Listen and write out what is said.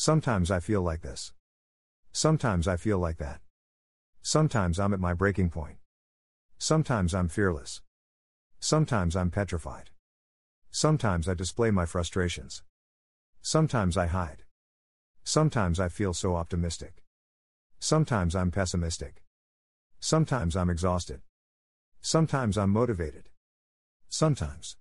Sometimes I feel like this. Sometimes I feel like that. Sometimes I'm at my breaking point. Sometimes I'm fearless. Sometimes I'm petrified. Sometimes I display my frustrations. Sometimes I hide. Sometimes I feel so optimistic. Sometimes I'm pessimistic. Sometimes I'm exhausted. Sometimes I'm motivated. Sometimes.